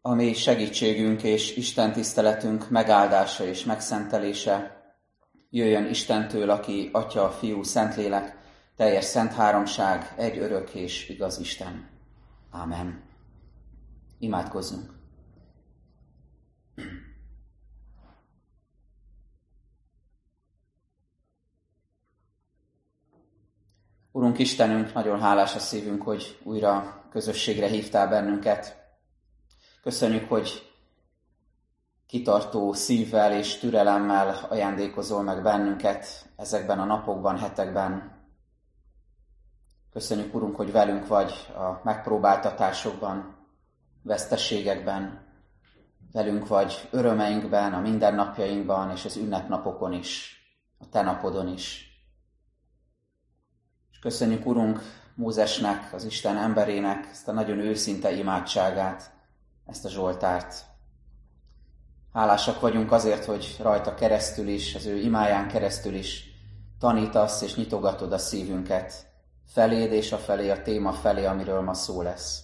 ami segítségünk és Isten tiszteletünk megáldása és megszentelése jöjjön Istentől, aki Atya, Fiú, Szentlélek, teljes szent háromság, egy örök és igaz Isten. Ámen. Imádkozzunk. Urunk Istenünk, nagyon hálás a szívünk, hogy újra közösségre hívtál bennünket. Köszönjük, hogy kitartó szívvel és türelemmel ajándékozol meg bennünket ezekben a napokban, hetekben. Köszönjük, Urunk, hogy velünk vagy a megpróbáltatásokban, veszteségekben, velünk vagy örömeinkben, a mindennapjainkban és az ünnepnapokon is, a Te napodon is. És köszönjük, Urunk, Mózesnek, az Isten emberének ezt a nagyon őszinte imádságát, ezt a Zsoltárt. Hálásak vagyunk azért, hogy rajta keresztül is, az ő imáján keresztül is tanítasz és nyitogatod a szívünket feléd és a felé, a téma felé, amiről ma szó lesz.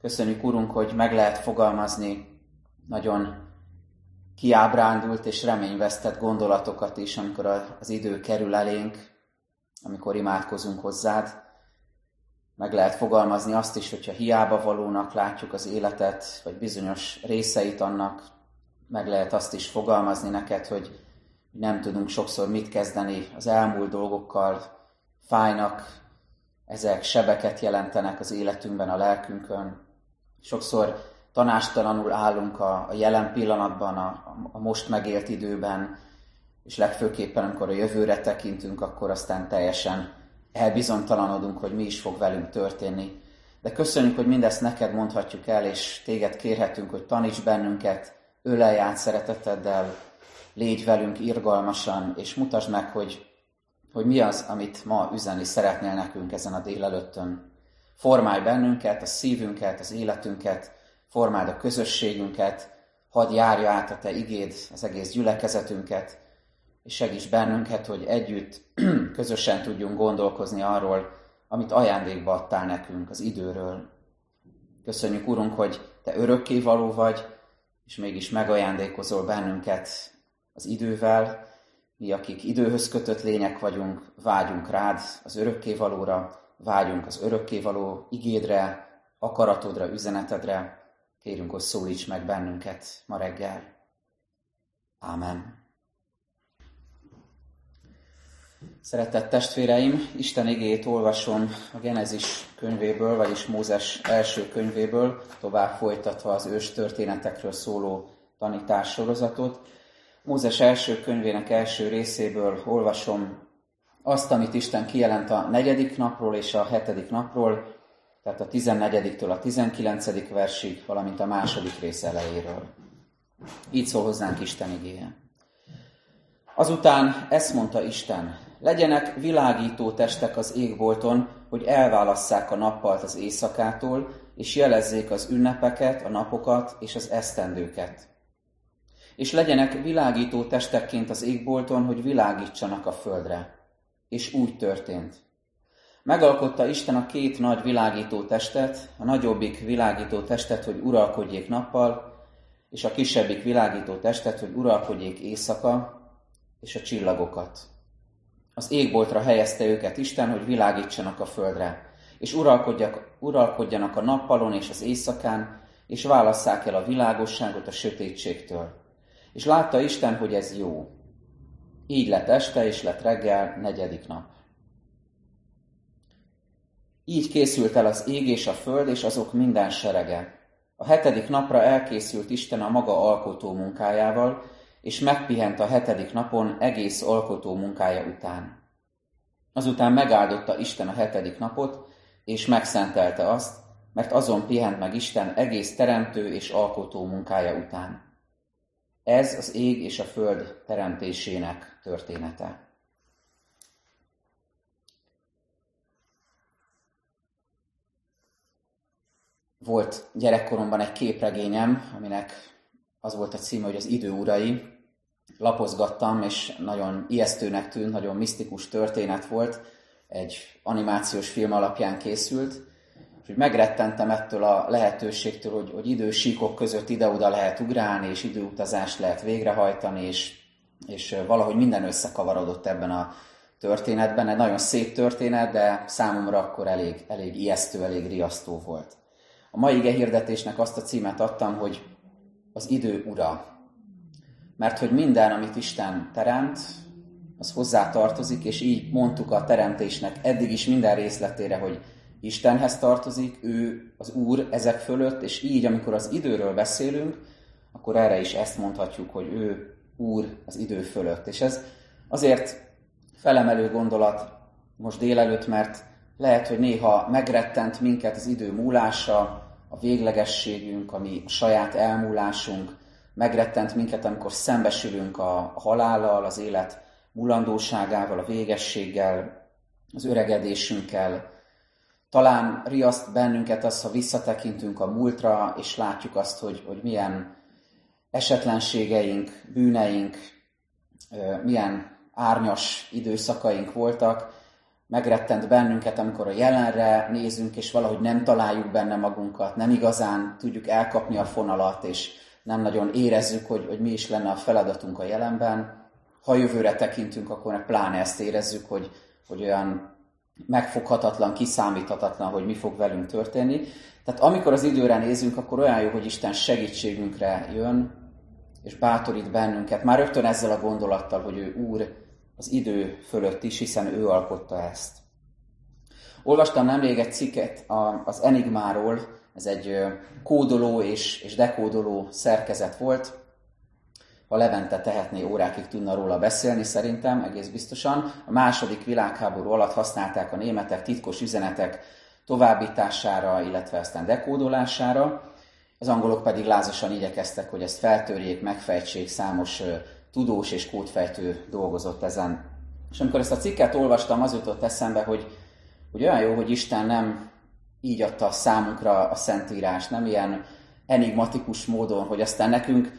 Köszönjük, Urunk, hogy meg lehet fogalmazni nagyon kiábrándult és reményvesztett gondolatokat is, amikor az idő kerül elénk, amikor imádkozunk hozzád. Meg lehet fogalmazni azt is, hogyha hiába valónak látjuk az életet, vagy bizonyos részeit annak, meg lehet azt is fogalmazni neked, hogy nem tudunk sokszor mit kezdeni az elmúlt dolgokkal, fájnak, ezek sebeket jelentenek az életünkben, a lelkünkön. Sokszor tanástalanul állunk a, a jelen pillanatban, a, a most megélt időben, és legfőképpen, amikor a jövőre tekintünk, akkor aztán teljesen elbizonytalanodunk, hogy mi is fog velünk történni. De köszönjük, hogy mindezt neked mondhatjuk el, és téged kérhetünk, hogy taníts bennünket, ölelj át szereteteddel, légy velünk irgalmasan, és mutasd meg, hogy, hogy mi az, amit ma üzenni szeretnél nekünk ezen a délelőttön. Formálj bennünket, a szívünket, az életünket, formáld a közösségünket, hadd járja át a Te igéd az egész gyülekezetünket, és segíts bennünket, hogy együtt közösen tudjunk gondolkozni arról, amit ajándékba adtál nekünk az időről. Köszönjük, Urunk, hogy Te örökké való vagy, és mégis megajándékozol bennünket az idővel. Mi, akik időhöz kötött lények vagyunk, vágyunk rád, az örökkévalóra, vágyunk az örökkévaló igédre, akaratodra, üzenetedre. Kérünk, hogy szólíts meg bennünket ma reggel. Amen. Szeretett testvéreim, Isten igét olvasom a Genezis könyvéből, vagyis Mózes első könyvéből, tovább folytatva az ős történetekről szóló tanítás sorozatot. Mózes első könyvének első részéből olvasom azt, amit Isten kijelent a negyedik napról és a hetedik napról, tehát a 14-től a 19. versig, valamint a második rész elejéről. Így szól hozzánk Isten igéje. Azután ezt mondta Isten, legyenek világító testek az égbolton, hogy elválasszák a nappalt az éjszakától, és jelezzék az ünnepeket, a napokat és az esztendőket. És legyenek világító testekként az égbolton, hogy világítsanak a földre. És úgy történt. Megalkotta Isten a két nagy világító testet, a nagyobbik világító testet, hogy uralkodjék nappal, és a kisebbik világító testet, hogy uralkodjék éjszaka, és a csillagokat. Az égboltra helyezte őket Isten, hogy világítsanak a földre, és uralkodjanak a nappalon és az éjszakán, és válasszák el a világosságot a sötétségtől. És látta Isten, hogy ez jó. Így lett este, és lett reggel, negyedik nap. Így készült el az ég és a föld, és azok minden serege. A hetedik napra elkészült Isten a maga alkotó munkájával, és megpihent a hetedik napon egész alkotó munkája után. Azután megáldotta Isten a hetedik napot, és megszentelte azt, mert azon pihent meg Isten egész teremtő és alkotó munkája után. Ez az ég és a föld teremtésének története. Volt gyerekkoromban egy képregényem, aminek az volt a címe, hogy az idő urai, lapozgattam, és nagyon ijesztőnek tűnt, nagyon misztikus történet volt, egy animációs film alapján készült, és hogy megrettentem ettől a lehetőségtől, hogy, hogy idősíkok között ide-oda lehet ugrálni, és időutazást lehet végrehajtani, és, és valahogy minden összekavarodott ebben a történetben. Egy nagyon szép történet, de számomra akkor elég, elég ijesztő, elég riasztó volt. A mai ige hirdetésnek azt a címet adtam, hogy az idő ura. Mert hogy minden, amit Isten teremt, az hozzá tartozik, és így mondtuk a teremtésnek eddig is minden részletére, hogy Istenhez tartozik, ő az Úr ezek fölött, és így, amikor az időről beszélünk, akkor erre is ezt mondhatjuk, hogy ő Úr az idő fölött. És ez azért felemelő gondolat most délelőtt, mert lehet, hogy néha megrettent minket az idő múlása, a véglegességünk, ami a saját elmúlásunk, megrettent minket, amikor szembesülünk a halállal, az élet mulandóságával, a végességgel, az öregedésünkkel. Talán riaszt bennünket az, ha visszatekintünk a múltra, és látjuk azt, hogy, hogy milyen esetlenségeink, bűneink, milyen árnyas időszakaink voltak, megrettent bennünket, amikor a jelenre nézünk, és valahogy nem találjuk benne magunkat, nem igazán tudjuk elkapni a fonalat, és nem nagyon érezzük, hogy, hogy mi is lenne a feladatunk a jelenben. Ha jövőre tekintünk, akkor meg pláne ezt érezzük, hogy, hogy olyan megfoghatatlan, kiszámíthatatlan, hogy mi fog velünk történni. Tehát amikor az időre nézünk, akkor olyan jó, hogy Isten segítségünkre jön, és bátorít bennünket, már rögtön ezzel a gondolattal, hogy ő Úr az idő fölött is, hiszen ő alkotta ezt. Olvastam nemrég egy cikket az Enigmáról, ez egy kódoló és, és dekódoló szerkezet volt. Ha Levente tehetné, órákig tudna róla beszélni, szerintem, egész biztosan. A második világháború alatt használták a németek titkos üzenetek továbbítására, illetve aztán dekódolására. Az angolok pedig lázasan igyekeztek, hogy ezt feltörjék, megfejtsék, számos tudós és kódfejtő dolgozott ezen. És amikor ezt a cikket olvastam, az jutott eszembe, hogy, hogy olyan jó, hogy Isten nem így adta számunkra a Szentírás, nem ilyen enigmatikus módon, hogy aztán nekünk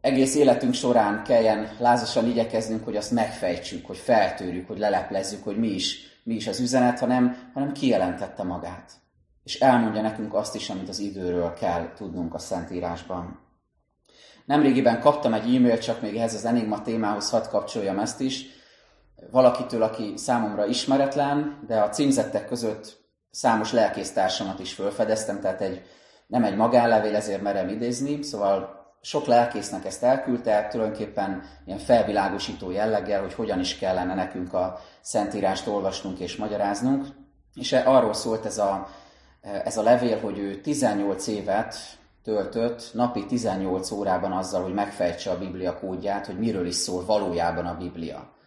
egész életünk során kelljen lázasan igyekeznünk, hogy azt megfejtsük, hogy feltörjük, hogy leleplezzük, hogy mi is, mi is az üzenet, hanem, hanem kijelentette magát. És elmondja nekünk azt is, amit az időről kell tudnunk a Szentírásban. Nemrégiben kaptam egy e-mailt, csak még ehhez az Enigma témához hadd kapcsoljam ezt is, valakitől, aki számomra ismeretlen, de a címzettek között számos lelkésztársamat is felfedeztem, tehát egy, nem egy magánlevél, ezért merem idézni, szóval sok lelkésznek ezt elküldte, tulajdonképpen ilyen felvilágosító jelleggel, hogy hogyan is kellene nekünk a Szentírást olvasnunk és magyaráznunk. És arról szólt ez a, ez a levél, hogy ő 18 évet töltött napi 18 órában azzal, hogy megfejtse a Biblia kódját, hogy miről is szól valójában a Biblia.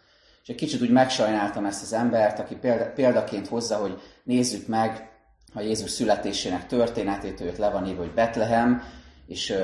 És egy kicsit úgy megsajnáltam ezt az embert, aki példaként hozza, hogy nézzük meg a Jézus születésének történetét, őt le van írva, hogy Betlehem, és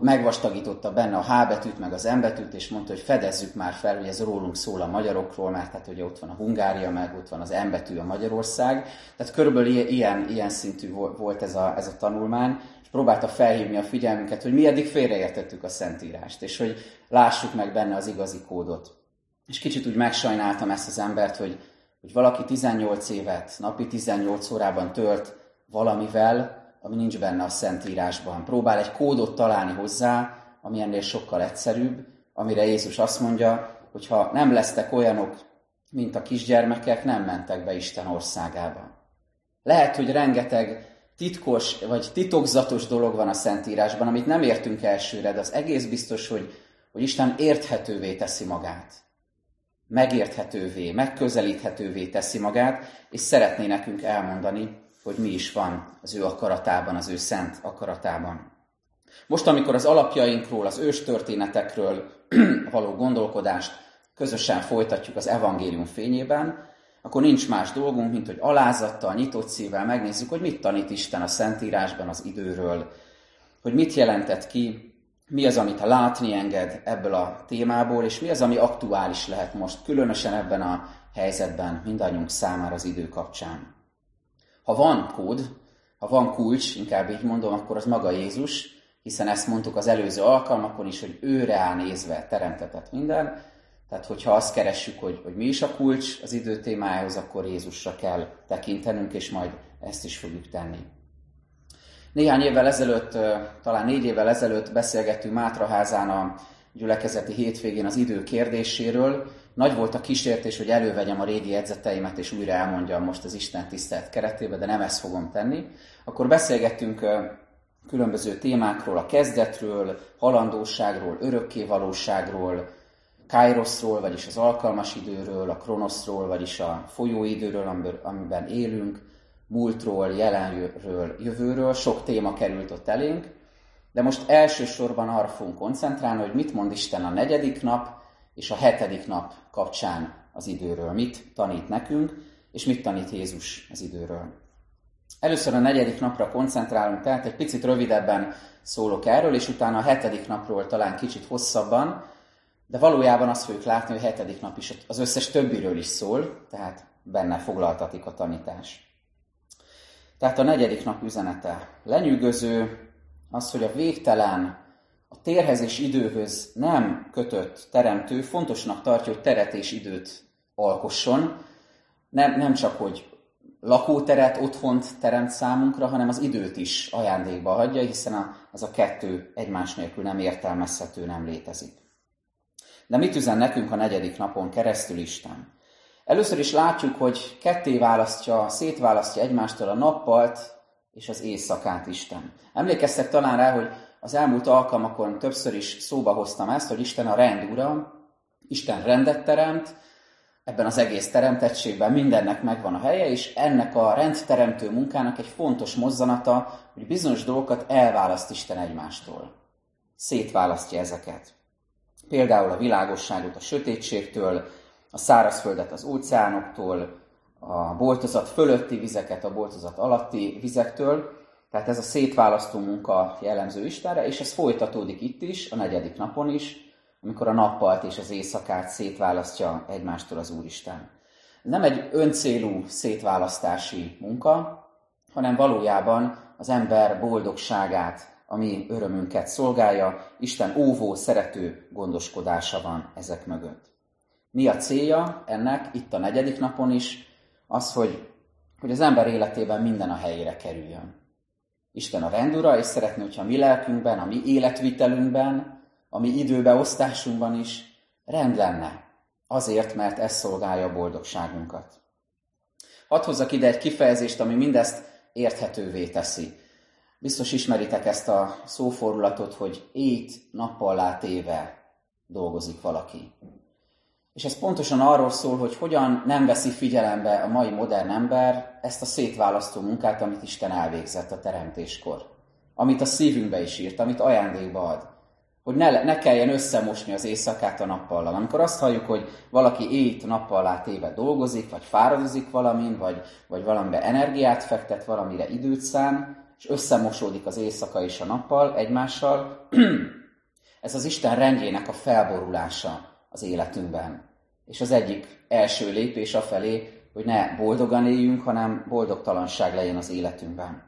megvastagította benne a H betűt, meg az M betűt, és mondta, hogy fedezzük már fel, hogy ez rólunk szól a magyarokról, mert hát ugye ott van a Hungária, meg ott van az M betű a Magyarország. Tehát körülbelül ilyen, ilyen szintű volt ez a, ez a tanulmány, és próbálta felhívni a figyelmünket, hogy mi eddig félreértettük a Szentírást, és hogy lássuk meg benne az igazi kódot. És kicsit úgy megsajnáltam ezt az embert, hogy, hogy valaki 18 évet, napi 18 órában tölt valamivel, ami nincs benne a Szentírásban. Próbál egy kódot találni hozzá, ami ennél sokkal egyszerűbb, amire Jézus azt mondja, hogy ha nem lesztek olyanok, mint a kisgyermekek, nem mentek be Isten országába. Lehet, hogy rengeteg titkos vagy titokzatos dolog van a Szentírásban, amit nem értünk elsőre, de az egész biztos, hogy, hogy Isten érthetővé teszi magát. Megérthetővé, megközelíthetővé teszi magát, és szeretné nekünk elmondani, hogy mi is van az ő akaratában, az ő szent akaratában. Most, amikor az alapjainkról, az ős történetekről való gondolkodást közösen folytatjuk az evangélium fényében, akkor nincs más dolgunk, mint hogy alázattal, nyitott szívvel megnézzük, hogy mit tanít Isten a Szentírásban az időről, hogy mit jelentett ki, mi az, amit látni enged ebből a témából, és mi az, ami aktuális lehet most, különösen ebben a helyzetben mindannyiunk számára az idő kapcsán. Ha van kód, ha van kulcs, inkább így mondom, akkor az maga Jézus, hiszen ezt mondtuk az előző alkalmakon is, hogy őre áll nézve teremtetett minden, Tehát, hogyha azt keressük, hogy, hogy mi is a kulcs az idő témájához, akkor Jézusra kell tekintenünk, és majd ezt is fogjuk tenni. Néhány évvel ezelőtt, talán négy évvel ezelőtt beszélgettünk Mátraházán a gyülekezeti hétvégén az idő kérdéséről. Nagy volt a kísértés, hogy elővegyem a régi edzeteimet, és újra elmondjam most az Isten tisztelt keretében, de nem ezt fogom tenni. Akkor beszélgettünk különböző témákról, a kezdetről, halandóságról, örökkévalóságról, Kairoszról, vagyis az alkalmas időről, a Kronoszról, vagyis a folyóidőről, amiben élünk, múltról, jelenről, jövőről, sok téma került ott elénk, de most elsősorban arra fogunk koncentrálni, hogy mit mond Isten a negyedik nap és a hetedik nap kapcsán az időről, mit tanít nekünk, és mit tanít Jézus az időről. Először a negyedik napra koncentrálunk, tehát egy picit rövidebben szólok erről, és utána a hetedik napról talán kicsit hosszabban, de valójában azt fogjuk látni, hogy a hetedik nap is az összes többiről is szól, tehát benne foglaltatik a tanítás. Tehát a negyedik nap üzenete lenyűgöző, az, hogy a végtelen, a térhez és időhöz nem kötött teremtő fontosnak tartja, hogy teret és időt alkosson, nem, nem csak, hogy lakóteret, otthont teremt számunkra, hanem az időt is ajándékba hagyja, hiszen a, ez a kettő egymás nélkül nem értelmezhető, nem létezik. De mit üzen nekünk a negyedik napon keresztül Isten? Először is látjuk, hogy ketté választja, szétválasztja egymástól a nappalt és az éjszakát Isten. Emlékeztek talán rá, hogy az elmúlt alkalmakon többször is szóba hoztam ezt, hogy Isten a rend ura, Isten rendet teremt, ebben az egész teremtettségben mindennek megvan a helye, és ennek a rendteremtő munkának egy fontos mozzanata, hogy bizonyos dolgokat elválaszt Isten egymástól. Szétválasztja ezeket. Például a világosságot a sötétségtől, a szárazföldet az óceánoktól, a boltozat fölötti vizeket a boltozat alatti vizektől, tehát ez a szétválasztó munka jellemző Istenre, és ez folytatódik itt is, a negyedik napon is, amikor a nappalt és az éjszakát szétválasztja egymástól az Úristen. Nem egy öncélú szétválasztási munka, hanem valójában az ember boldogságát, ami örömünket szolgálja, Isten óvó, szerető gondoskodása van ezek mögött. Mi a célja ennek itt a negyedik napon is? Az, hogy, hogy az ember életében minden a helyére kerüljön. Isten a rendura, és szeretné, hogyha mi lelkünkben, a mi életvitelünkben, a mi időbeosztásunkban is rend lenne. Azért, mert ez szolgálja a boldogságunkat. Hadd hozzak ide egy kifejezést, ami mindezt érthetővé teszi. Biztos ismeritek ezt a szófordulatot, hogy ét nappal látéve dolgozik valaki. És ez pontosan arról szól, hogy hogyan nem veszi figyelembe a mai modern ember ezt a szétválasztó munkát, amit Isten elvégzett a teremtéskor. Amit a szívünkbe is írt, amit ajándékba ad. Hogy ne, ne kelljen összemosni az éjszakát a nappallal. Amikor azt halljuk, hogy valaki éjt nappal átéve dolgozik, vagy fáradozik valamin, vagy, vagy valamibe energiát fektet, valamire időt szán, és összemosódik az éjszaka és a nappal egymással, ez az Isten rendjének a felborulása az életünkben. És az egyik első lépés afelé, hogy ne boldogan éljünk, hanem boldogtalanság legyen az életünkben.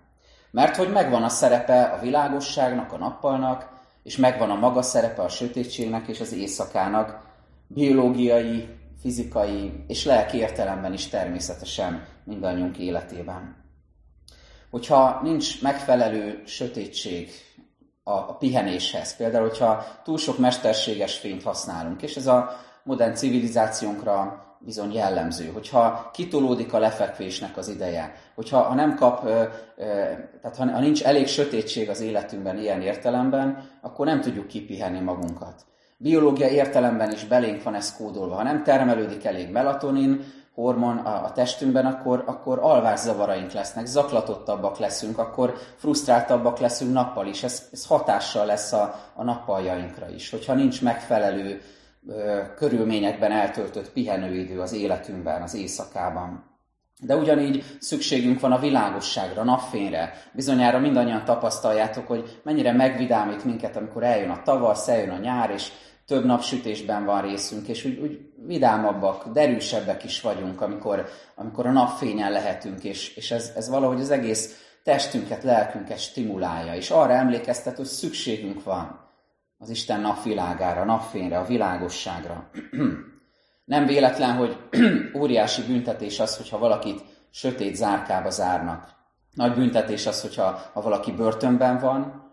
Mert hogy megvan a szerepe a világosságnak, a nappalnak, és megvan a maga szerepe a sötétségnek és az éjszakának, biológiai, fizikai és lelki értelemben is természetesen mindannyiunk életében. Hogyha nincs megfelelő sötétség a, pihenéshez, például, hogyha túl sok mesterséges fényt használunk, és ez a modern civilizációnkra bizony jellemző, hogyha kitolódik a lefekvésnek az ideje, hogyha ha nem kap, tehát ha, ha nincs elég sötétség az életünkben ilyen értelemben, akkor nem tudjuk kipihenni magunkat. Biológia értelemben is belénk van ez kódolva. Ha nem termelődik elég melatonin, hormon a, a testünkben, akkor, akkor alvászavaraink lesznek, zaklatottabbak leszünk, akkor frusztráltabbak leszünk nappal is. Ez, ez hatással lesz a, a nappaljainkra is. Hogyha nincs megfelelő körülményekben eltöltött pihenőidő az életünkben, az éjszakában. De ugyanígy szükségünk van a világosságra, napfényre. Bizonyára mindannyian tapasztaljátok, hogy mennyire megvidámít minket, amikor eljön a tavasz, eljön a nyár, és több napsütésben van részünk, és úgy, úgy vidámabbak, derűsebbek is vagyunk, amikor, amikor a napfényen lehetünk, és, és ez, ez valahogy az egész testünket, lelkünket stimulálja, és arra emlékeztet, hogy szükségünk van az Isten napvilágára, napfényre, a világosságra. Nem véletlen, hogy óriási büntetés az, hogyha valakit sötét zárkába zárnak. Nagy büntetés az, hogyha ha valaki börtönben van.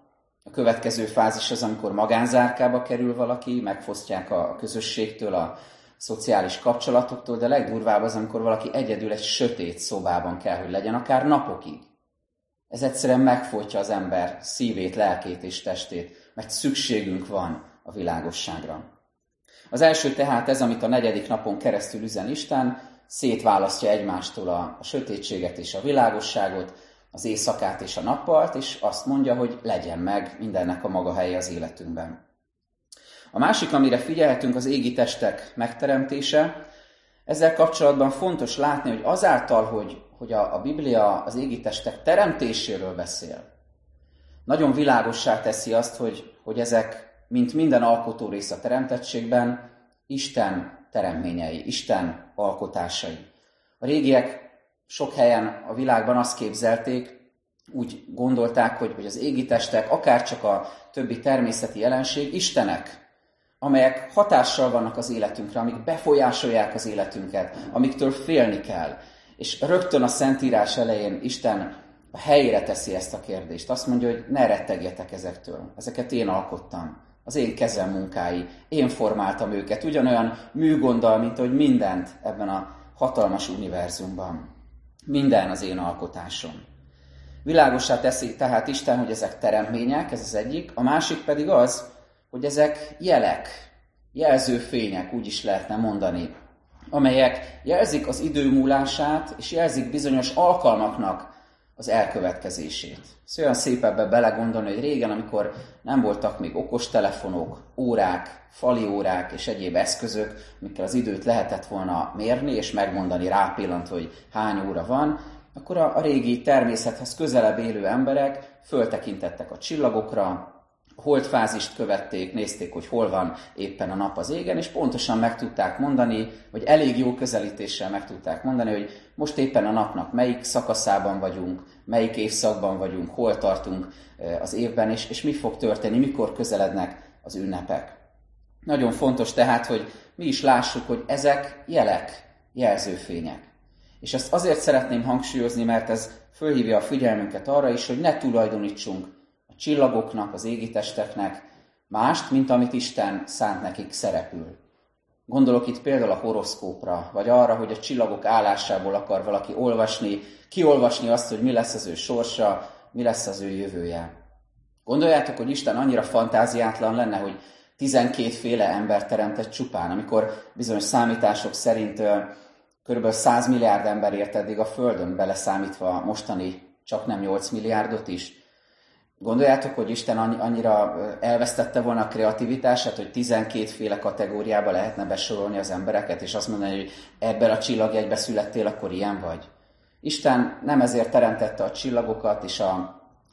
A következő fázis az, amikor magánzárkába kerül valaki, megfosztják a közösségtől, a szociális kapcsolatoktól, de legdurvább az, amikor valaki egyedül egy sötét szobában kell, hogy legyen, akár napokig. Ez egyszerűen megfojtja az ember szívét, lelkét és testét, mert szükségünk van a világosságra. Az első tehát ez, amit a negyedik napon keresztül üzen Isten, szétválasztja egymástól a, a sötétséget és a világosságot, az éjszakát és a nappalt, és azt mondja, hogy legyen meg mindennek a maga helye az életünkben. A másik, amire figyelhetünk, az égi testek megteremtése. Ezzel kapcsolatban fontos látni, hogy azáltal, hogy, hogy a, a Biblia az égi testek teremtéséről beszél, nagyon világossá teszi azt, hogy, hogy ezek, mint minden alkotó rész a teremtettségben, Isten teremményei, Isten alkotásai. A régiek sok helyen a világban azt képzelték, úgy gondolták, hogy, hogy az égi testek, akár csak a többi természeti jelenség, Istenek, amelyek hatással vannak az életünkre, amik befolyásolják az életünket, amiktől félni kell. És rögtön a Szentírás elején Isten a helyére teszi ezt a kérdést. Azt mondja, hogy ne rettegjetek ezektől. Ezeket én alkottam. Az én kezem munkái. Én formáltam őket. Ugyanolyan műgonddal, mint hogy mindent ebben a hatalmas univerzumban. Minden az én alkotásom. Világosá teszi tehát Isten, hogy ezek teremtmények, ez az egyik. A másik pedig az, hogy ezek jelek, jelzőfények, úgy is lehetne mondani, amelyek jelzik az idő múlását, és jelzik bizonyos alkalmaknak az elkövetkezését. Ez olyan szép ebbe belegondolni, hogy régen, amikor nem voltak még okostelefonok, órák, fali órák és egyéb eszközök, amikkel az időt lehetett volna mérni és megmondani rápillant, hogy hány óra van, akkor a, a régi természethez közelebb élő emberek föltekintettek a csillagokra, holdfázist követték, nézték, hogy hol van éppen a nap az égen, és pontosan meg tudták mondani, vagy elég jó közelítéssel meg tudták mondani, hogy most éppen a napnak melyik szakaszában vagyunk, melyik évszakban vagyunk, hol tartunk az évben, és, és mi fog történni, mikor közelednek az ünnepek. Nagyon fontos tehát, hogy mi is lássuk, hogy ezek jelek, jelzőfények. És ezt azért szeretném hangsúlyozni, mert ez fölhívja a figyelmünket arra is, hogy ne tulajdonítsunk csillagoknak, az égitesteknek mást, mint amit Isten szánt nekik szerepül. Gondolok itt például a horoszkópra, vagy arra, hogy a csillagok állásából akar valaki olvasni, kiolvasni azt, hogy mi lesz az ő sorsa, mi lesz az ő jövője. Gondoljátok, hogy Isten annyira fantáziátlan lenne, hogy 12 féle ember teremtett csupán, amikor bizonyos számítások szerint kb. 100 milliárd ember ért eddig a Földön, beleszámítva mostani csak nem 8 milliárdot is. Gondoljátok, hogy Isten annyira elvesztette volna a kreativitását, hogy 12 féle kategóriába lehetne besorolni az embereket, és azt mondani, hogy ebben a csillagjegybe születtél, akkor ilyen vagy. Isten nem ezért teremtette a csillagokat és a,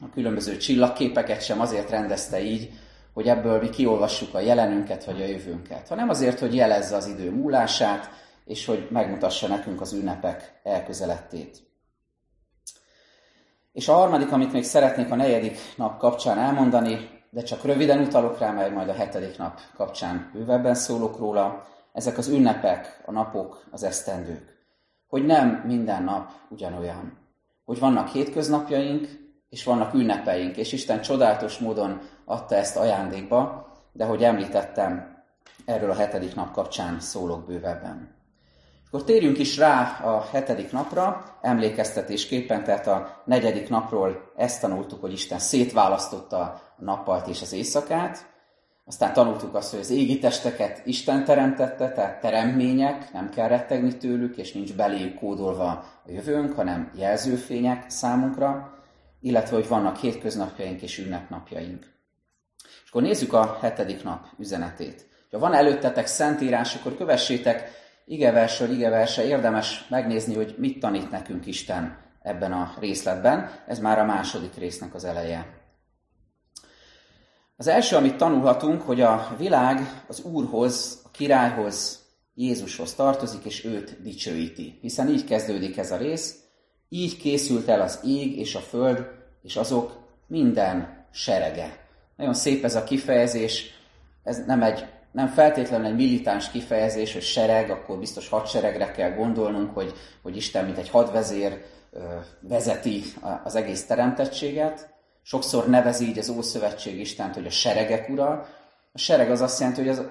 a különböző csillagképeket sem azért rendezte így, hogy ebből mi kiolvassuk a jelenünket vagy a jövőnket, hanem azért, hogy jelezze az idő múlását, és hogy megmutassa nekünk az ünnepek elközelettét. És a harmadik, amit még szeretnék a negyedik nap kapcsán elmondani, de csak röviden utalok rá, mert majd a hetedik nap kapcsán bővebben szólok róla, ezek az ünnepek, a napok, az esztendők. Hogy nem minden nap ugyanolyan. Hogy vannak hétköznapjaink, és vannak ünnepeink, és Isten csodálatos módon adta ezt ajándékba, de hogy említettem, erről a hetedik nap kapcsán szólok bővebben. Akkor térjünk is rá a hetedik napra, emlékeztetésképpen, tehát a negyedik napról ezt tanultuk, hogy Isten szétválasztotta a nappalt és az éjszakát, aztán tanultuk azt, hogy az égi testeket Isten teremtette, tehát teremmények, nem kell rettegni tőlük, és nincs beléjük kódolva a jövőnk, hanem jelzőfények számunkra, illetve hogy vannak hétköznapjaink és ünnepnapjaink. És akkor nézzük a hetedik nap üzenetét. Ha van előttetek szentírás, akkor kövessétek igeversről igeverse érdemes megnézni, hogy mit tanít nekünk Isten ebben a részletben. Ez már a második résznek az eleje. Az első, amit tanulhatunk, hogy a világ az Úrhoz, a királyhoz, Jézushoz tartozik, és őt dicsőíti. Hiszen így kezdődik ez a rész. Így készült el az ég és a föld, és azok minden serege. Nagyon szép ez a kifejezés, ez nem egy nem feltétlenül egy militáns kifejezés, hogy sereg, akkor biztos hadseregre kell gondolnunk, hogy, hogy Isten, mint egy hadvezér vezeti az egész teremtettséget. Sokszor nevezi így az Ószövetség Istent, hogy a seregek ura. A sereg az azt jelenti, hogy ez,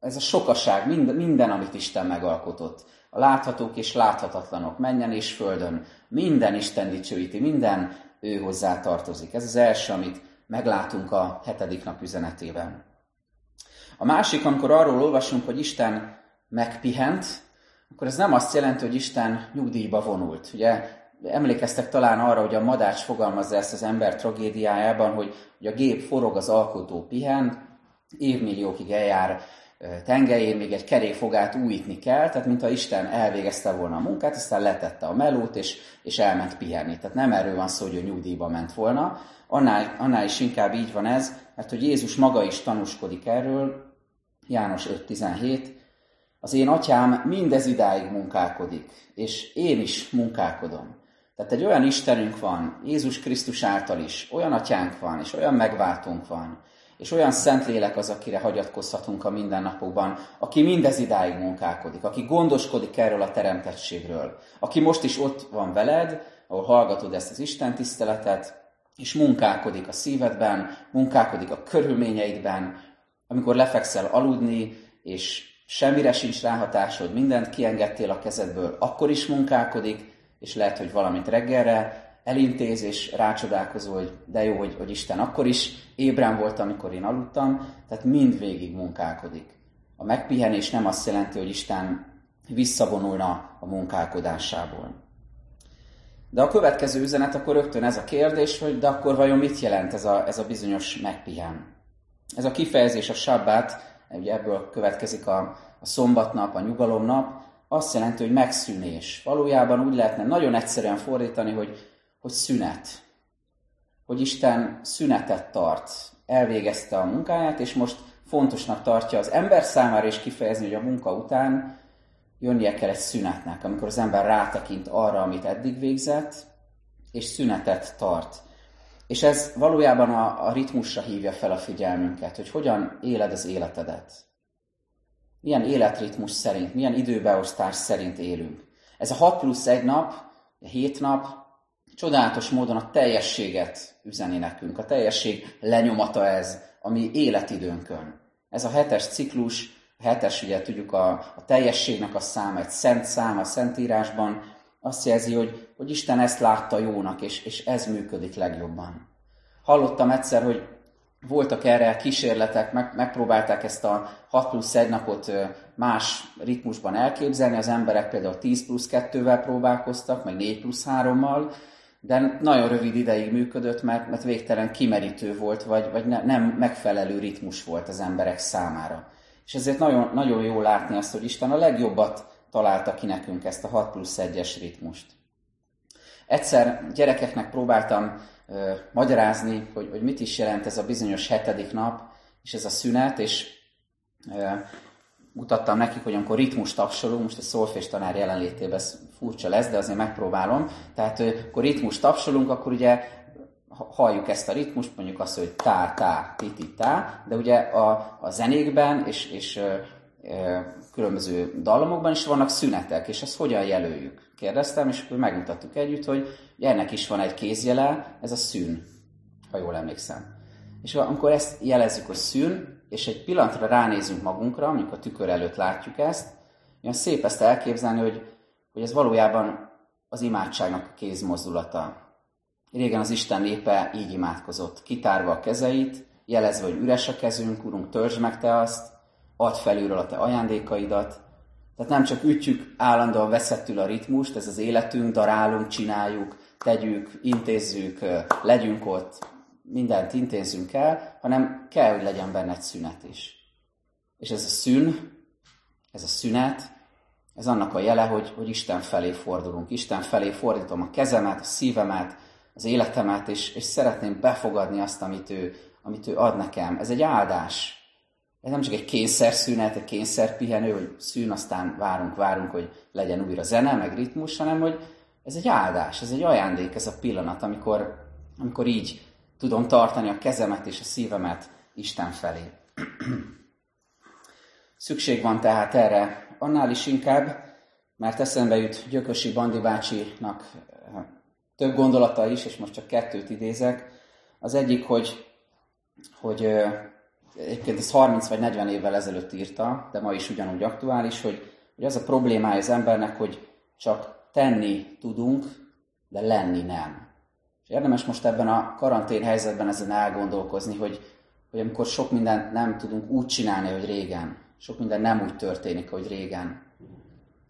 ez a sokaság, minden, minden, amit Isten megalkotott. A láthatók és láthatatlanok, menjen és földön, minden Isten dicsőíti, minden ő hozzá tartozik. Ez az első, amit meglátunk a hetedik nap üzenetében. A másik, amikor arról olvasunk, hogy Isten megpihent, akkor ez nem azt jelenti, hogy Isten nyugdíjba vonult. Ugye emlékeztek talán arra, hogy a madács fogalmazza ezt az ember tragédiájában, hogy, hogy a gép forog, az alkotó pihen, évmilliókig eljár tengelyén, még egy kerékfogát újítni kell, tehát mintha Isten elvégezte volna a munkát, aztán letette a melót, és, és elment pihenni. Tehát nem erről van szó, hogy ő nyugdíjba ment volna, annál, annál is inkább így van ez, mert hogy Jézus maga is tanúskodik erről, János 5.17, az én atyám mindez idáig munkálkodik, és én is munkálkodom. Tehát egy olyan Istenünk van, Jézus Krisztus által is, olyan atyánk van, és olyan megváltunk van, és olyan Szentlélek az, akire hagyatkozhatunk a mindennapokban, aki mindez idáig munkálkodik, aki gondoskodik erről a teremtettségről, aki most is ott van veled, ahol hallgatod ezt az Isten tiszteletet, és munkálkodik a szívedben, munkálkodik a körülményeidben, amikor lefekszel aludni, és semmire sincs ráhatásod, mindent kiengedtél a kezedből, akkor is munkálkodik, és lehet, hogy valamit reggelre elintéz, és rácsodálkozol, hogy de jó, hogy, hogy Isten akkor is ébren volt, amikor én aludtam, tehát mindvégig munkálkodik. A megpihenés nem azt jelenti, hogy Isten visszavonulna a munkálkodásából. De a következő üzenet akkor rögtön ez a kérdés, hogy de akkor vajon mit jelent ez a, ez a bizonyos megpihen? Ez a kifejezés a sabbát, ugye ebből következik a, a szombatnap, a nyugalomnap, azt jelenti, hogy megszűnés. Valójában úgy lehetne nagyon egyszerűen fordítani, hogy, hogy szünet. Hogy Isten szünetet tart. Elvégezte a munkáját, és most fontosnak tartja az ember számára is kifejezni, hogy a munka után jönnie kell egy szünetnek, amikor az ember rátekint arra, amit eddig végzett, és szünetet tart. És ez valójában a, a ritmusra hívja fel a figyelmünket, hogy hogyan éled az életedet. Milyen életritmus szerint, milyen időbeosztás szerint élünk. Ez a 6 plusz 1 nap, a 7 nap csodálatos módon a teljességet üzeni nekünk. A teljesség lenyomata ez, ami életidőnkön. Ez a hetes ciklus, a hetes, ugye tudjuk a, a teljességnek a száma, egy szent szám a Szentírásban, azt jelzi, hogy, hogy Isten ezt látta jónak, és, és ez működik legjobban. Hallottam egyszer, hogy voltak erre kísérletek, meg, megpróbálták ezt a 6 plusz 1 napot más ritmusban elképzelni, az emberek például 10 plusz 2-vel próbálkoztak, meg 4 plusz 3-mal, de nagyon rövid ideig működött, mert, mert végtelen kimerítő volt, vagy, vagy ne, nem megfelelő ritmus volt az emberek számára. És ezért nagyon, nagyon jó látni azt, hogy Isten a legjobbat találta ki nekünk ezt a 6 plusz 1-es ritmust. Egyszer gyerekeknek próbáltam ö, magyarázni, hogy, hogy mit is jelent ez a bizonyos hetedik nap, és ez a szünet, és ö, mutattam nekik, hogy amikor ritmus tapsolunk, most a szolfés tanár jelenlétében ez furcsa lesz, de azért megpróbálom. Tehát, ö, akkor ritmus tapsolunk, akkor ugye halljuk ezt a ritmust, mondjuk azt, hogy tá, tá, ti, ti, tá, de ugye a, a zenékben és, és ö, különböző dallamokban is vannak szünetek, és ezt hogyan jelöljük? Kérdeztem, és akkor megmutattuk együtt, hogy ennek is van egy kézjele, ez a szűn, ha jól emlékszem. És amikor ezt jelezzük, hogy szűn, és egy pillanatra ránézünk magunkra, amikor a tükör előtt látjuk ezt, olyan szép ezt elképzelni, hogy, hogy ez valójában az imádságnak a kézmozdulata. Régen az Isten népe így imádkozott, kitárva a kezeit, jelezve, hogy üres a kezünk, Urunk, törzs meg Te azt, add felülről a Te ajándékaidat. Tehát nem csak ütjük állandóan veszettül a ritmust, ez az életünk, darálunk, csináljuk, tegyük, intézzük, legyünk ott, mindent intézzünk el, hanem kell, hogy legyen benne egy szünet is. És ez a szűn, ez a szünet, ez annak a jele, hogy, hogy Isten felé fordulunk. Isten felé fordítom a kezemet, a szívemet, az életemet, és, és szeretném befogadni azt, amit ő, amit ő ad nekem. Ez egy áldás. Ez nem csak egy kényszerszünet, egy kényszerpihenő, hogy szűn, aztán várunk, várunk, hogy legyen újra zene, meg ritmus, hanem hogy ez egy áldás, ez egy ajándék, ez a pillanat, amikor, amikor így tudom tartani a kezemet és a szívemet Isten felé. Szükség van tehát erre, annál is inkább, mert eszembe jut Gyökösi Bandi bácsinak eh, több gondolata is, és most csak kettőt idézek. Az egyik, hogy, hogy eh, egyébként ez 30 vagy 40 évvel ezelőtt írta, de ma is ugyanúgy aktuális, hogy, hogy az a problémája az embernek, hogy csak tenni tudunk, de lenni nem. És érdemes most ebben a karantén helyzetben ezen elgondolkozni, hogy, hogy amikor sok mindent nem tudunk úgy csinálni, hogy régen, sok minden nem úgy történik, hogy régen,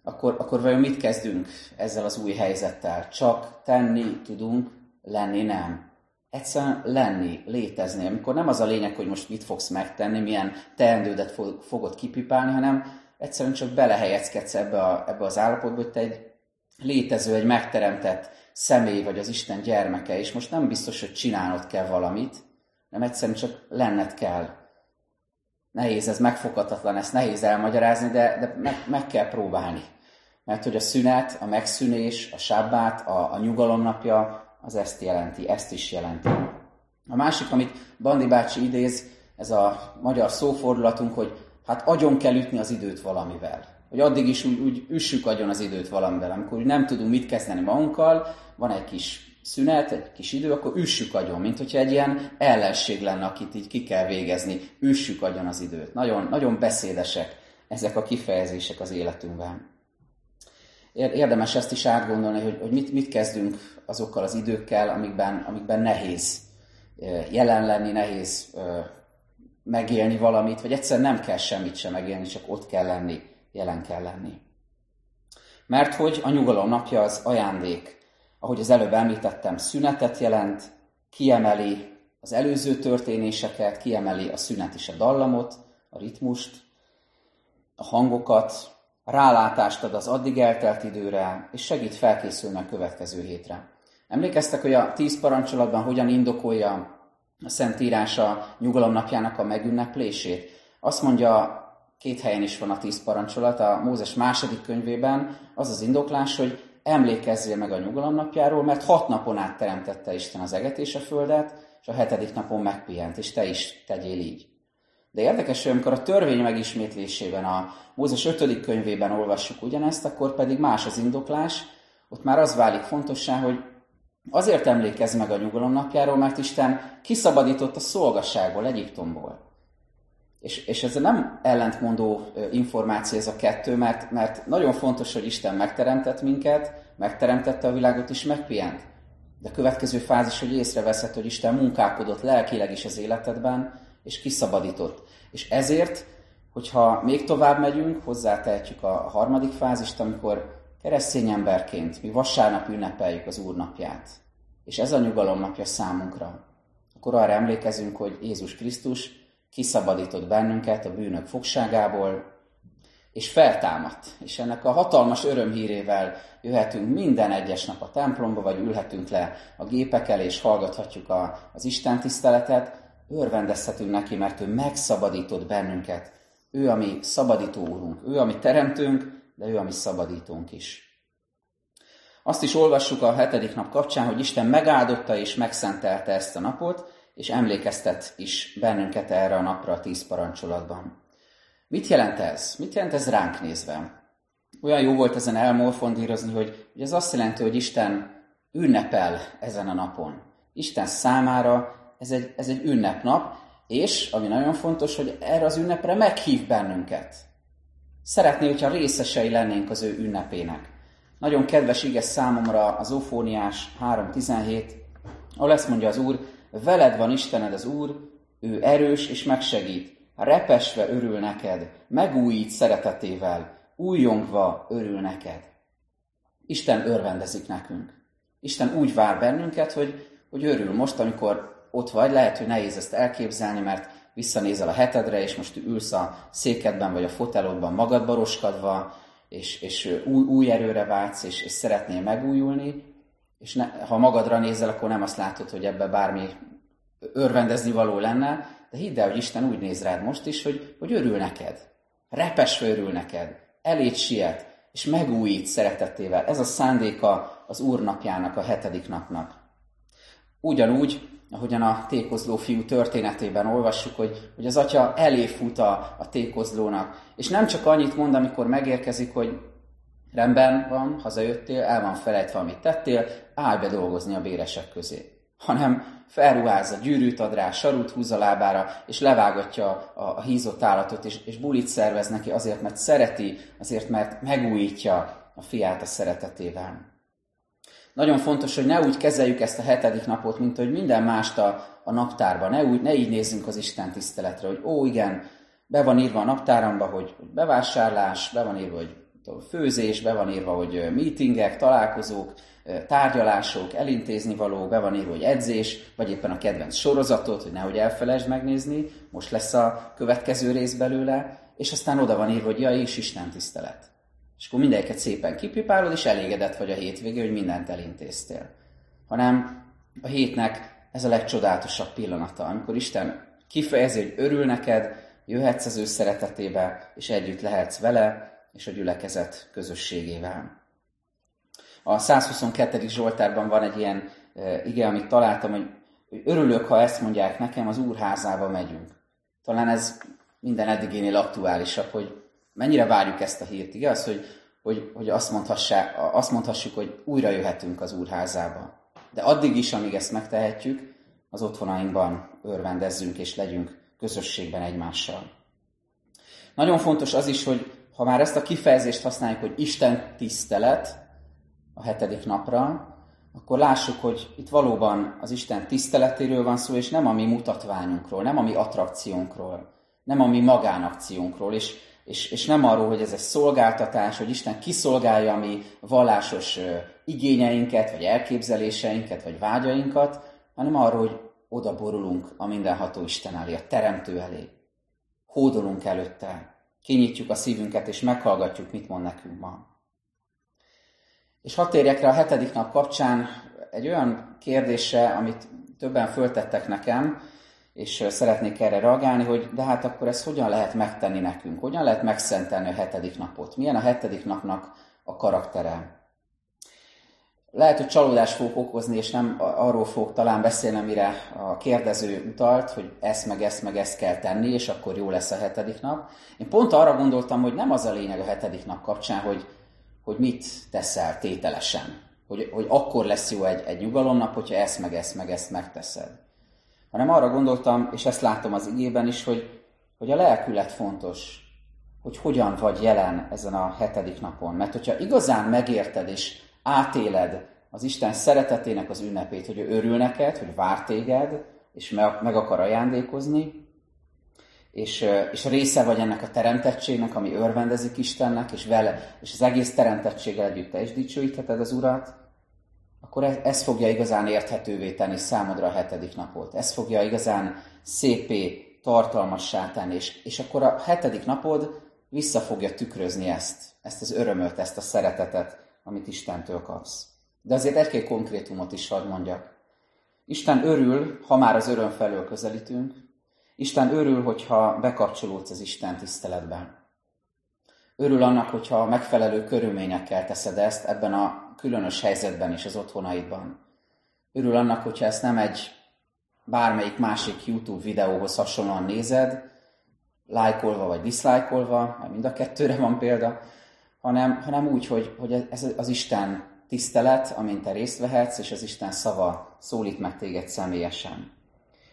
akkor, akkor vajon mit kezdünk ezzel az új helyzettel? Csak tenni tudunk, lenni nem. Egyszerűen lenni, létezni. Amikor nem az a lényeg, hogy most mit fogsz megtenni, milyen teendődet fogod kipipálni, hanem egyszerűen csak belehelyezkedsz ebbe, a, ebbe az állapotba, hogy te egy létező, egy megteremtett személy vagy az Isten gyermeke, és most nem biztos, hogy csinálnod kell valamit, nem egyszerűen csak lenned kell. Nehéz, ez megfoghatatlan, ezt nehéz elmagyarázni, de, de meg, meg kell próbálni. Mert hogy a szünet, a megszűnés, a sábát, a, a nyugalom napja, az ezt jelenti, ezt is jelenti. A másik, amit Bandi bácsi idéz, ez a magyar szófordulatunk, hogy hát agyon kell ütni az időt valamivel. Hogy addig is úgy, úgy üssük agyon az időt valamivel. Amikor nem tudunk mit kezdeni magunkkal, van egy kis szünet, egy kis idő, akkor üssük agyon, mint hogyha egy ilyen ellenség lenne, akit így ki kell végezni. Üssük agyon az időt. Nagyon, nagyon beszédesek ezek a kifejezések az életünkben. Érdemes ezt is átgondolni, hogy, hogy mit, mit kezdünk azokkal az időkkel, amikben, amikben nehéz jelen lenni, nehéz megélni valamit, vagy egyszer nem kell semmit sem megélni, csak ott kell lenni, jelen kell lenni. Mert hogy a nyugalom napja az ajándék, ahogy az előbb említettem, szünetet jelent, kiemeli az előző történéseket, kiemeli a szünet is a dallamot, a ritmust, a hangokat, rálátást ad az addig eltelt időre, és segít felkészülni a következő hétre. Emlékeztek, hogy a tíz parancsolatban hogyan indokolja a Szentírás a nyugalom napjának a megünneplését? Azt mondja, két helyen is van a tíz parancsolat, a Mózes második könyvében az az indoklás, hogy emlékezzél meg a nyugalom napjáról, mert hat napon át teremtette Isten az eget és a földet, és a hetedik napon megpihent, és te is tegyél így. De érdekes, hogy amikor a törvény megismétlésében, a Mózes 5. könyvében olvassuk ugyanezt, akkor pedig más az indoklás, ott már az válik fontossá, hogy azért emlékezz meg a nyugalom napjáról, mert Isten kiszabadított a szolgasságból, Egyiptomból. És, és ez nem ellentmondó információ ez a kettő, mert, mert nagyon fontos, hogy Isten megteremtett minket, megteremtette a világot és megpihent. De a következő fázis, hogy észreveszed, hogy Isten munkálkodott lelkileg is az életedben, és kiszabadított. És ezért, hogyha még tovább megyünk, hozzátehetjük a harmadik fázist, amikor keresztény emberként mi vasárnap ünnepeljük az Úr napját. És ez a nyugalom napja számunkra. Akkor arra emlékezünk, hogy Jézus Krisztus kiszabadított bennünket a bűnök fogságából, és feltámadt. És ennek a hatalmas örömhírével jöhetünk minden egyes nap a templomba, vagy ülhetünk le a gépek elé, és hallgathatjuk a, az Isten tiszteletet, örvendezhetünk neki, mert ő megszabadított bennünket. Ő a mi szabadító úrunk, ő a mi teremtőnk, de ő a mi szabadítónk is. Azt is olvassuk a hetedik nap kapcsán, hogy Isten megáldotta és megszentelte ezt a napot, és emlékeztet is bennünket erre a napra a tíz parancsolatban. Mit jelent ez? Mit jelent ez ránk nézve? Olyan jó volt ezen elmorfondírozni, hogy, hogy ez azt jelenti, hogy Isten ünnepel ezen a napon. Isten számára ez egy, ez egy ünnepnap, és, ami nagyon fontos, hogy erre az ünnepre meghív bennünket. Szeretné, hogyha részesei lennénk az ő ünnepének. Nagyon kedves ige számomra az Ófóniás 3.17, ahol ezt mondja az Úr, veled van Istened az Úr, ő erős és megsegít, repesve örül neked, megújít szeretetével, újjongva örül neked. Isten örvendezik nekünk. Isten úgy vár bennünket, hogy, hogy örül most, amikor ott vagy, lehet, hogy nehéz ezt elképzelni, mert visszanézel a hetedre, és most ülsz a székedben vagy a fotelodban magadba roskadva, és, és új, új erőre vágysz, és, és szeretnél megújulni, és ne, ha magadra nézel, akkor nem azt látod, hogy ebbe bármi örvendezni való lenne, de hidd el, hogy Isten úgy néz rád most is, hogy, hogy örül neked. Repesve örül neked. Eléd siet, és megújít szeretettével. Ez a szándéka az Úr napjának, a hetedik napnak. Ugyanúgy ahogyan a tékozló fiú történetében olvassuk, hogy, hogy az atya elé fut a, a tékozlónak. És nem csak annyit mond, amikor megérkezik, hogy rendben van, hazajöttél, el van felejtve, amit tettél, állj be dolgozni a béresek közé. Hanem felruházza, gyűrűt ad rá, sarut húz a lábára, és levágatja a, a hízott állatot, és, és bulit szervez neki azért, mert szereti, azért, mert megújítja a fiát a szeretetével. Nagyon fontos, hogy ne úgy kezeljük ezt a hetedik napot, mint hogy minden mást a, a naptárban. Ne, úgy, ne így nézzünk az Isten tiszteletre, hogy ó, igen, be van írva a naptáramba, hogy, bevásárlás, be van írva, hogy főzés, be van írva, hogy meetingek, találkozók, tárgyalások, elintézni való, be van írva, hogy edzés, vagy éppen a kedvenc sorozatot, hogy nehogy elfelejtsd megnézni, most lesz a következő rész belőle, és aztán oda van írva, hogy ja, és Isten tisztelet. És akkor mindegyiket szépen kipipálod, és elégedett vagy a hétvégé, hogy mindent elintéztél. Hanem a hétnek ez a legcsodálatosabb pillanata, amikor Isten kifejezi, hogy örül neked, jöhetsz az ő szeretetébe, és együtt lehetsz vele, és a gyülekezet közösségével. A 122. Zsoltárban van egy ilyen e, ige, amit találtam, hogy, hogy örülök, ha ezt mondják nekem, az Úr házába megyünk. Talán ez minden eddigénél aktuálisabb, hogy mennyire várjuk ezt a hírt, igaz? Hogy, hogy, hogy azt, azt mondhassuk, hogy újra jöhetünk az Úr házába. De addig is, amíg ezt megtehetjük, az otthonainkban örvendezzünk és legyünk közösségben egymással. Nagyon fontos az is, hogy ha már ezt a kifejezést használjuk, hogy Isten tisztelet, a hetedik napra, akkor lássuk, hogy itt valóban az Isten tiszteletéről van szó, és nem a mi mutatványunkról, nem a mi attrakciónkról, nem a mi magánakciónkról, és, és, és nem arról, hogy ez egy szolgáltatás, hogy Isten kiszolgálja a mi vallásos igényeinket, vagy elképzeléseinket, vagy vágyainkat, hanem arról, hogy oda borulunk a mindenható Isten elé, a Teremtő elé. Hódolunk előtte, kinyitjuk a szívünket, és meghallgatjuk, mit mond nekünk ma. És hadd térjek rá a hetedik nap kapcsán egy olyan kérdésre, amit többen föltettek nekem, és szeretnék erre reagálni, hogy de hát akkor ezt hogyan lehet megtenni nekünk? Hogyan lehet megszentelni a hetedik napot? Milyen a hetedik napnak a karaktere? Lehet, hogy csalódást fogok okozni, és nem arról fogok talán beszélni, amire a kérdező utalt, hogy ezt meg ezt meg ezt kell tenni, és akkor jó lesz a hetedik nap. Én pont arra gondoltam, hogy nem az a lényeg a hetedik nap kapcsán, hogy hogy mit teszel tételesen. Hogy, hogy akkor lesz jó egy, egy nyugalomnap, hogyha ezt meg ezt meg ezt megteszed. Hanem arra gondoltam, és ezt látom az igében is, hogy, hogy a lelkület fontos, hogy hogyan vagy jelen ezen a hetedik napon. Mert hogyha igazán megérted és átéled az Isten szeretetének az ünnepét, hogy ő örül neked, hogy vár téged, és meg, akar ajándékozni, és, és része vagy ennek a teremtettségnek, ami örvendezik Istennek, és vele, és az egész teremtettséggel együtt te is dicsőítheted az Urat, akkor ez, fogja igazán érthetővé tenni számodra a hetedik napot. Ez fogja igazán szépé, tartalmassá tenni, és, és akkor a hetedik napod vissza fogja tükrözni ezt, ezt az örömöt, ezt a szeretetet, amit Istentől kapsz. De azért egy-két konkrétumot is hadd mondjak. Isten örül, ha már az öröm felől közelítünk, Isten örül, hogyha bekapcsolódsz az Isten tiszteletben. Örül annak, hogyha megfelelő körülményekkel teszed ezt ebben a különös helyzetben és az otthonaidban. Örül annak, hogyha ezt nem egy bármelyik másik YouTube videóhoz hasonlóan nézed, lájkolva vagy diszlájkolva, mert mind a kettőre van példa, hanem, hanem úgy, hogy, hogy ez az Isten tisztelet, amint te részt vehetsz, és az Isten szava szólít meg téged személyesen.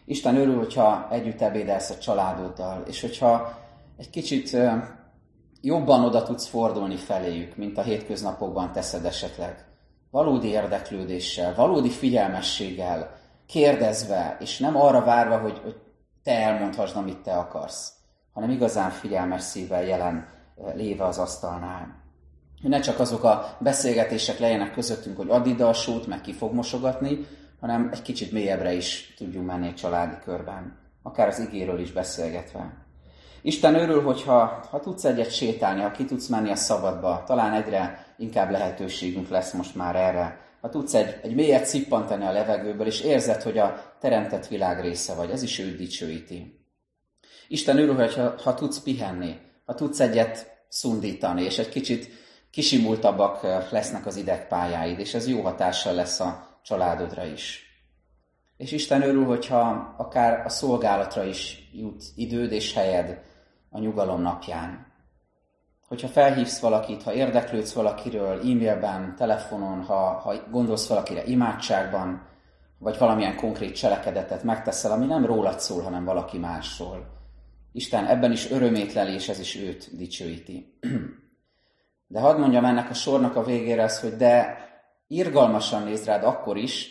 Isten örül, hogyha együtt ebédelsz a családoddal, és hogyha egy kicsit jobban oda tudsz fordulni feléjük, mint a hétköznapokban teszed esetleg. Valódi érdeklődéssel, valódi figyelmességgel, kérdezve, és nem arra várva, hogy, hogy te elmondhassd, amit te akarsz, hanem igazán figyelmes szívvel jelen léve az asztalnál. Hogy ne csak azok a beszélgetések legyenek közöttünk, hogy add ide a sót, meg ki fog mosogatni, hanem egy kicsit mélyebbre is tudjunk menni egy családi körben, akár az igéről is beszélgetve. Isten örül, hogyha ha tudsz egyet sétálni, ha ki tudsz menni a szabadba, talán egyre inkább lehetőségünk lesz most már erre. Ha tudsz egy, egy mélyet szippantani a levegőből, és érzed, hogy a teremtett világ része vagy, ez is őt dicsőíti. Isten örül, hogyha ha tudsz pihenni, ha tudsz egyet szundítani, és egy kicsit kisimultabbak lesznek az idegpályáid, és ez jó hatással lesz a családodra is. És Isten örül, hogyha akár a szolgálatra is jut időd és helyed a nyugalom napján. Hogyha felhívsz valakit, ha érdeklődsz valakiről e-mailben, telefonon, ha, ha gondolsz valakire imádságban, vagy valamilyen konkrét cselekedetet megteszel, ami nem rólad szól, hanem valaki másról. Isten ebben is örömét leli, és ez is őt dicsőíti. De hadd mondjam ennek a sornak a végére az, hogy de irgalmasan néz rád akkor is,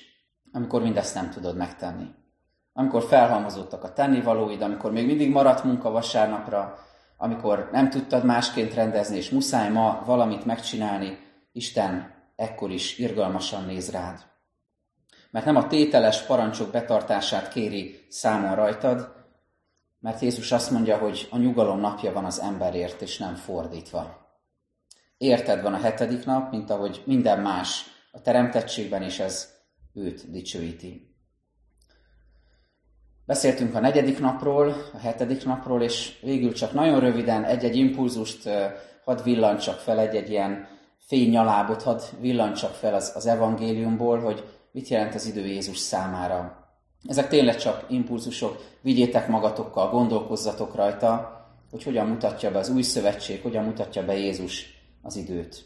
amikor mindezt nem tudod megtenni. Amikor felhalmozottak a tennivalóid, amikor még mindig maradt munka vasárnapra, amikor nem tudtad másként rendezni, és muszáj ma valamit megcsinálni, Isten ekkor is irgalmasan néz rád. Mert nem a tételes parancsok betartását kéri számon rajtad, mert Jézus azt mondja, hogy a nyugalom napja van az emberért, és nem fordítva. Érted van a hetedik nap, mint ahogy minden más a teremtettségben is ez őt dicsőíti. Beszéltünk a negyedik napról, a hetedik napról, és végül csak nagyon röviden egy-egy impulzust hadd villancsak fel, egy-egy ilyen fénynyalábot hadd villancsak fel az, az evangéliumból, hogy mit jelent az idő Jézus számára. Ezek tényleg csak impulzusok, vigyétek magatokkal, gondolkozzatok rajta, hogy hogyan mutatja be az új szövetség, hogyan mutatja be Jézus az időt.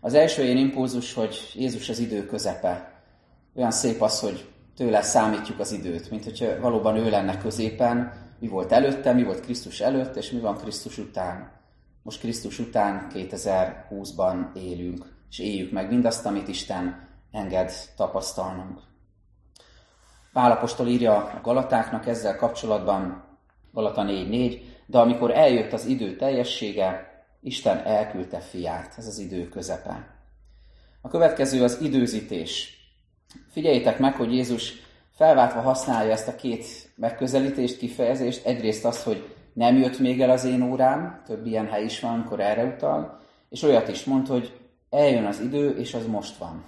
Az első ilyen impulzus, hogy Jézus az idő közepe. Olyan szép az, hogy tőle számítjuk az időt, mint hogyha valóban ő lenne középen, mi volt előtte, mi volt Krisztus előtt, és mi van Krisztus után. Most Krisztus után 2020-ban élünk, és éljük meg mindazt, amit Isten enged tapasztalnunk. Pálapostól írja a Galatáknak ezzel kapcsolatban, Galata 4.4, de amikor eljött az idő teljessége, Isten elküldte fiát. Ez az idő közepe. A következő az időzítés. Figyeljétek meg, hogy Jézus felváltva használja ezt a két megközelítést, kifejezést. Egyrészt azt, hogy nem jött még el az én órám, több ilyen hely is van, amikor erre utal, és olyat is mond, hogy eljön az idő, és az most van.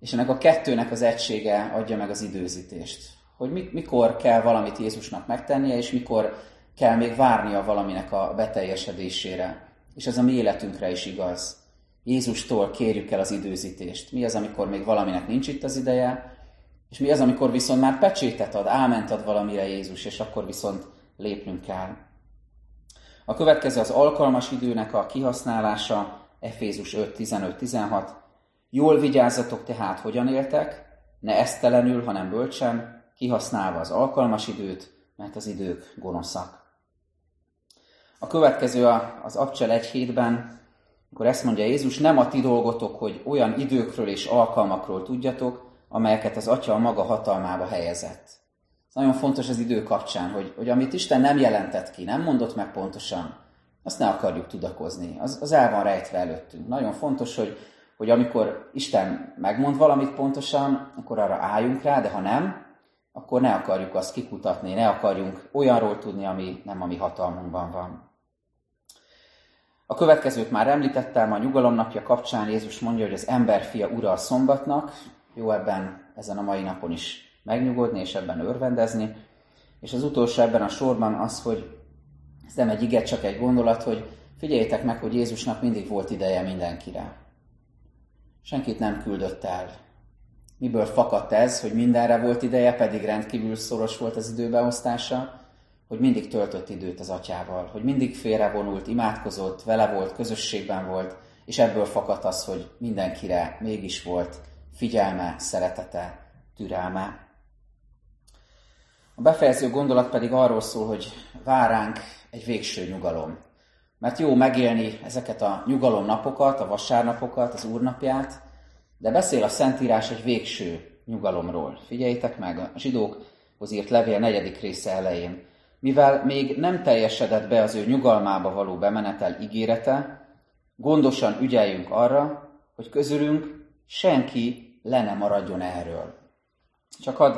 És ennek a kettőnek az egysége adja meg az időzítést. Hogy mikor kell valamit Jézusnak megtennie, és mikor kell még várnia valaminek a beteljesedésére. És ez a mi életünkre is igaz. Jézustól kérjük el az időzítést. Mi az, amikor még valaminek nincs itt az ideje, és mi az, amikor viszont már pecsétet ad, áment ad valamire Jézus, és akkor viszont lépnünk kell. A következő az alkalmas időnek a kihasználása, Efézus 5, 15, 16. Jól vigyázzatok tehát, hogyan éltek, ne esztelenül, hanem bölcsen, kihasználva az alkalmas időt, mert az idők gonoszak. A következő az Abcsel egy hétben, akkor ezt mondja Jézus, nem a ti dolgotok, hogy olyan időkről és alkalmakról tudjatok, amelyeket az Atya a maga hatalmába helyezett. Ez nagyon fontos az idő kapcsán, hogy, hogy amit Isten nem jelentett ki, nem mondott meg pontosan, azt ne akarjuk tudakozni. Az, az el van rejtve előttünk. Nagyon fontos, hogy, hogy amikor Isten megmond valamit pontosan, akkor arra álljunk rá, de ha nem, akkor ne akarjuk azt kikutatni, ne akarjunk olyanról tudni, ami nem a mi hatalmunkban van. A következőt már említettem, a nyugalom napja kapcsán Jézus mondja, hogy az ember fia ura a szombatnak, jó ebben ezen a mai napon is megnyugodni és ebben örvendezni. És az utolsó ebben a sorban az, hogy ez nem egy ige, csak egy gondolat, hogy figyeljétek meg, hogy Jézusnak mindig volt ideje mindenkire. Senkit nem küldött el. Miből fakadt ez, hogy mindenre volt ideje, pedig rendkívül szoros volt az időbeosztása? Hogy mindig töltött időt az atyával, hogy mindig félrevonult, imádkozott, vele volt, közösségben volt, és ebből fakadt az, hogy mindenkire mégis volt figyelme, szeretete, türelme. A befejező gondolat pedig arról szól, hogy vár ránk egy végső nyugalom. Mert jó megélni ezeket a nyugalom napokat, a vasárnapokat, az úrnapját, de beszél a Szentírás egy végső nyugalomról. Figyeljétek meg, a zsidókhoz írt levél negyedik része elején mivel még nem teljesedett be az ő nyugalmába való bemenetel ígérete, gondosan ügyeljünk arra, hogy közülünk senki le ne maradjon erről. Csak hadd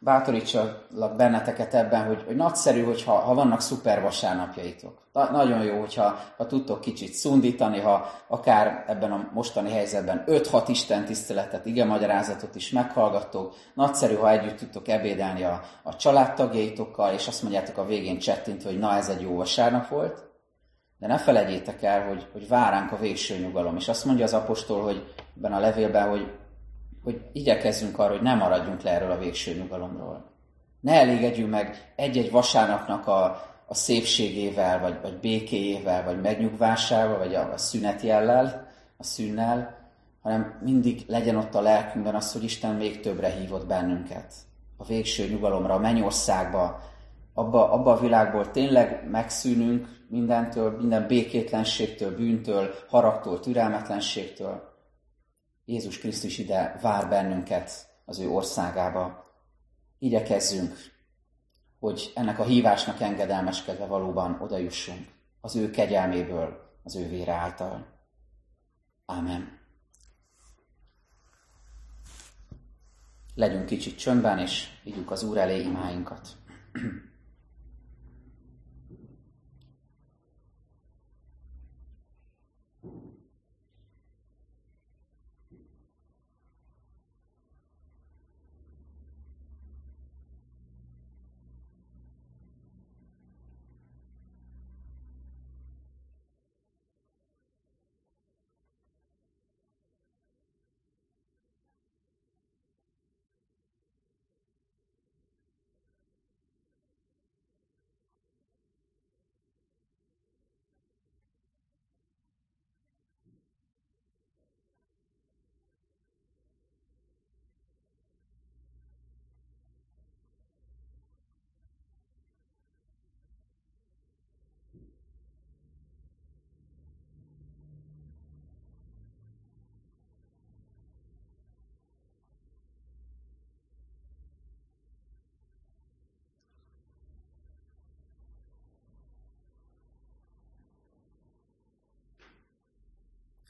bátorítsalak benneteket ebben, hogy, hogy nagyszerű, hogyha ha vannak szuper vasárnapjaitok. Na, nagyon jó, hogyha ha tudtok kicsit szundítani, ha akár ebben a mostani helyzetben 5-6 Isten tiszteletet, ige magyarázatot is meghallgattok. Nagyszerű, ha együtt tudtok ebédelni a, a családtagjaitokkal, és azt mondjátok a végén csettintve, hogy na ez egy jó vasárnap volt. De ne felejtjétek el, hogy, hogy vár ránk a végső nyugalom. És azt mondja az apostol, hogy ebben a levélben, hogy hogy igyekezzünk arra, hogy ne maradjunk le erről a végső nyugalomról. Ne elégedjünk meg egy-egy vasárnapnak a, a szépségével, vagy, vagy békéjével, vagy megnyugvásával, vagy a, a szünet jellel, a szünnel, hanem mindig legyen ott a lelkünkben az, hogy Isten még többre hívott bennünket. A végső nyugalomra, a mennyországba, abba, abba a világból tényleg megszűnünk mindentől, minden békétlenségtől, bűntől, haragtól, türelmetlenségtől. Jézus Krisztus ide vár bennünket az ő országába. Igyekezzünk, hogy ennek a hívásnak engedelmeskedve valóban odajussunk az ő kegyelméből, az ő vére által. Amen. Legyünk kicsit csöndben, és vigyük az Úr elé imáinkat.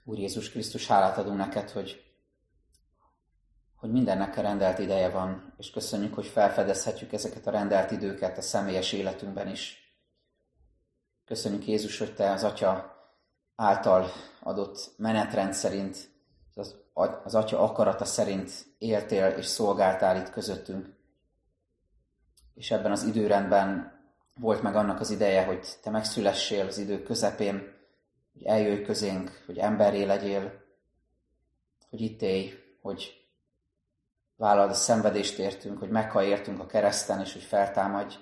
Úr Jézus Krisztus, hálát adunk neked, hogy, hogy mindennek a rendelt ideje van, és köszönjük, hogy felfedezhetjük ezeket a rendelt időket a személyes életünkben is. Köszönjük Jézus, hogy Te az Atya által adott menetrend szerint, az, az Atya akarata szerint éltél és szolgáltál itt közöttünk. És ebben az időrendben volt meg annak az ideje, hogy Te megszülessél az idő közepén, hogy eljöjj közénk, hogy emberré legyél, hogy itt élj, hogy vállald a szenvedést értünk, hogy értünk a kereszten, és hogy feltámadj.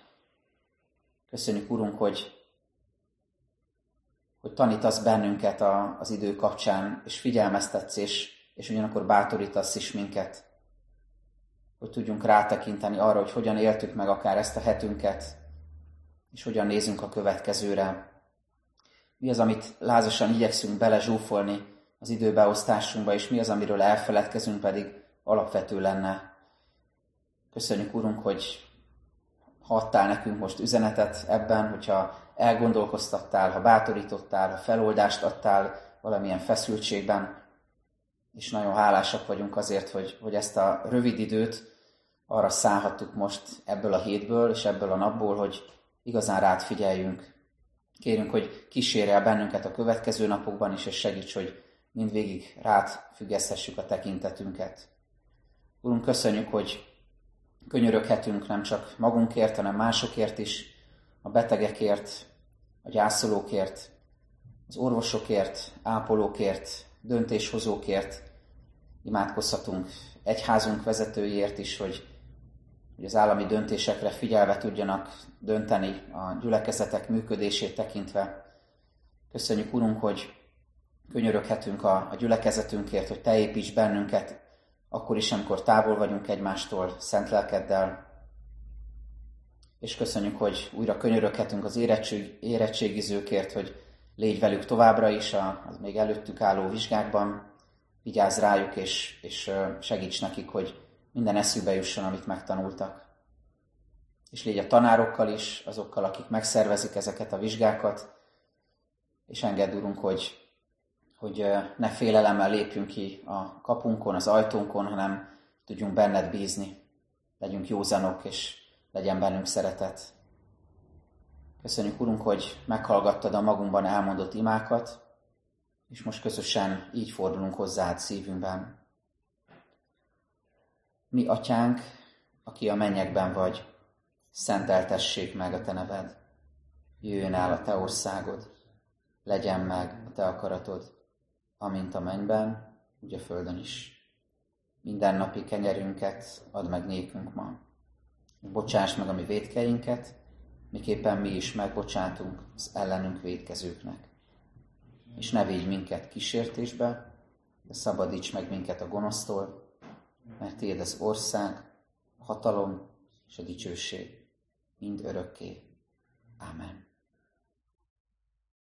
Köszönjük, Urunk, hogy, hogy tanítasz bennünket a, az idő kapcsán, és figyelmeztetsz, és, és ugyanakkor bátorítasz is minket, hogy tudjunk rátekinteni arra, hogy hogyan éltük meg akár ezt a hetünket, és hogyan nézünk a következőre, mi az, amit lázasan igyekszünk belezsúfolni az időbeosztásunkba, és mi az, amiről elfeledkezünk, pedig alapvető lenne. Köszönjük, Urunk, hogy hattál nekünk most üzenetet ebben, hogyha elgondolkoztattál, ha bátorítottál, ha feloldást adtál valamilyen feszültségben, és nagyon hálásak vagyunk azért, hogy, hogy ezt a rövid időt arra szállhattuk most ebből a hétből és ebből a napból, hogy igazán rád figyeljünk, Kérünk, hogy kísérj el bennünket a következő napokban is, és segíts, hogy mindvégig rád függesztessük a tekintetünket. Urunk, köszönjük, hogy könyöröghetünk nem csak magunkért, hanem másokért is, a betegekért, a gyászolókért, az orvosokért, ápolókért, döntéshozókért, imádkozhatunk egyházunk vezetőiért is, hogy hogy az állami döntésekre figyelve tudjanak dönteni a gyülekezetek működését tekintve. Köszönjük, Urunk, hogy könyöröghetünk a, a gyülekezetünkért, hogy Te építs bennünket, akkor is, amikor távol vagyunk egymástól, szent lelkeddel. És köszönjük, hogy újra könyöröghetünk az érettség, érettségizőkért, hogy légy velük továbbra is a, az még előttük álló vizsgákban, vigyázz rájuk, és, és segíts nekik, hogy minden eszükbe jusson, amit megtanultak. És légy a tanárokkal is, azokkal, akik megszervezik ezeket a vizsgákat, és engedd, Urunk, hogy, hogy ne félelemmel lépjünk ki a kapunkon, az ajtónkon, hanem tudjunk benned bízni, legyünk józanok, és legyen bennünk szeretet. Köszönjük, Urunk, hogy meghallgattad a magunkban elmondott imákat, és most közösen így fordulunk hozzád szívünkben. Mi, atyánk, aki a mennyekben vagy, szenteltessék meg a te neved. Jöjjön el a te országod, legyen meg a te akaratod, amint a mennyben, úgy a földön is. mindennapi kenyerünket add meg nékünk ma. Bocsáss meg a mi védkeinket, miképpen mi is megbocsátunk az ellenünk védkezőknek. És ne védj minket kísértésbe, de szabadíts meg minket a gonosztól, mert Téd az ország, a hatalom és a dicsőség mind örökké. Amen.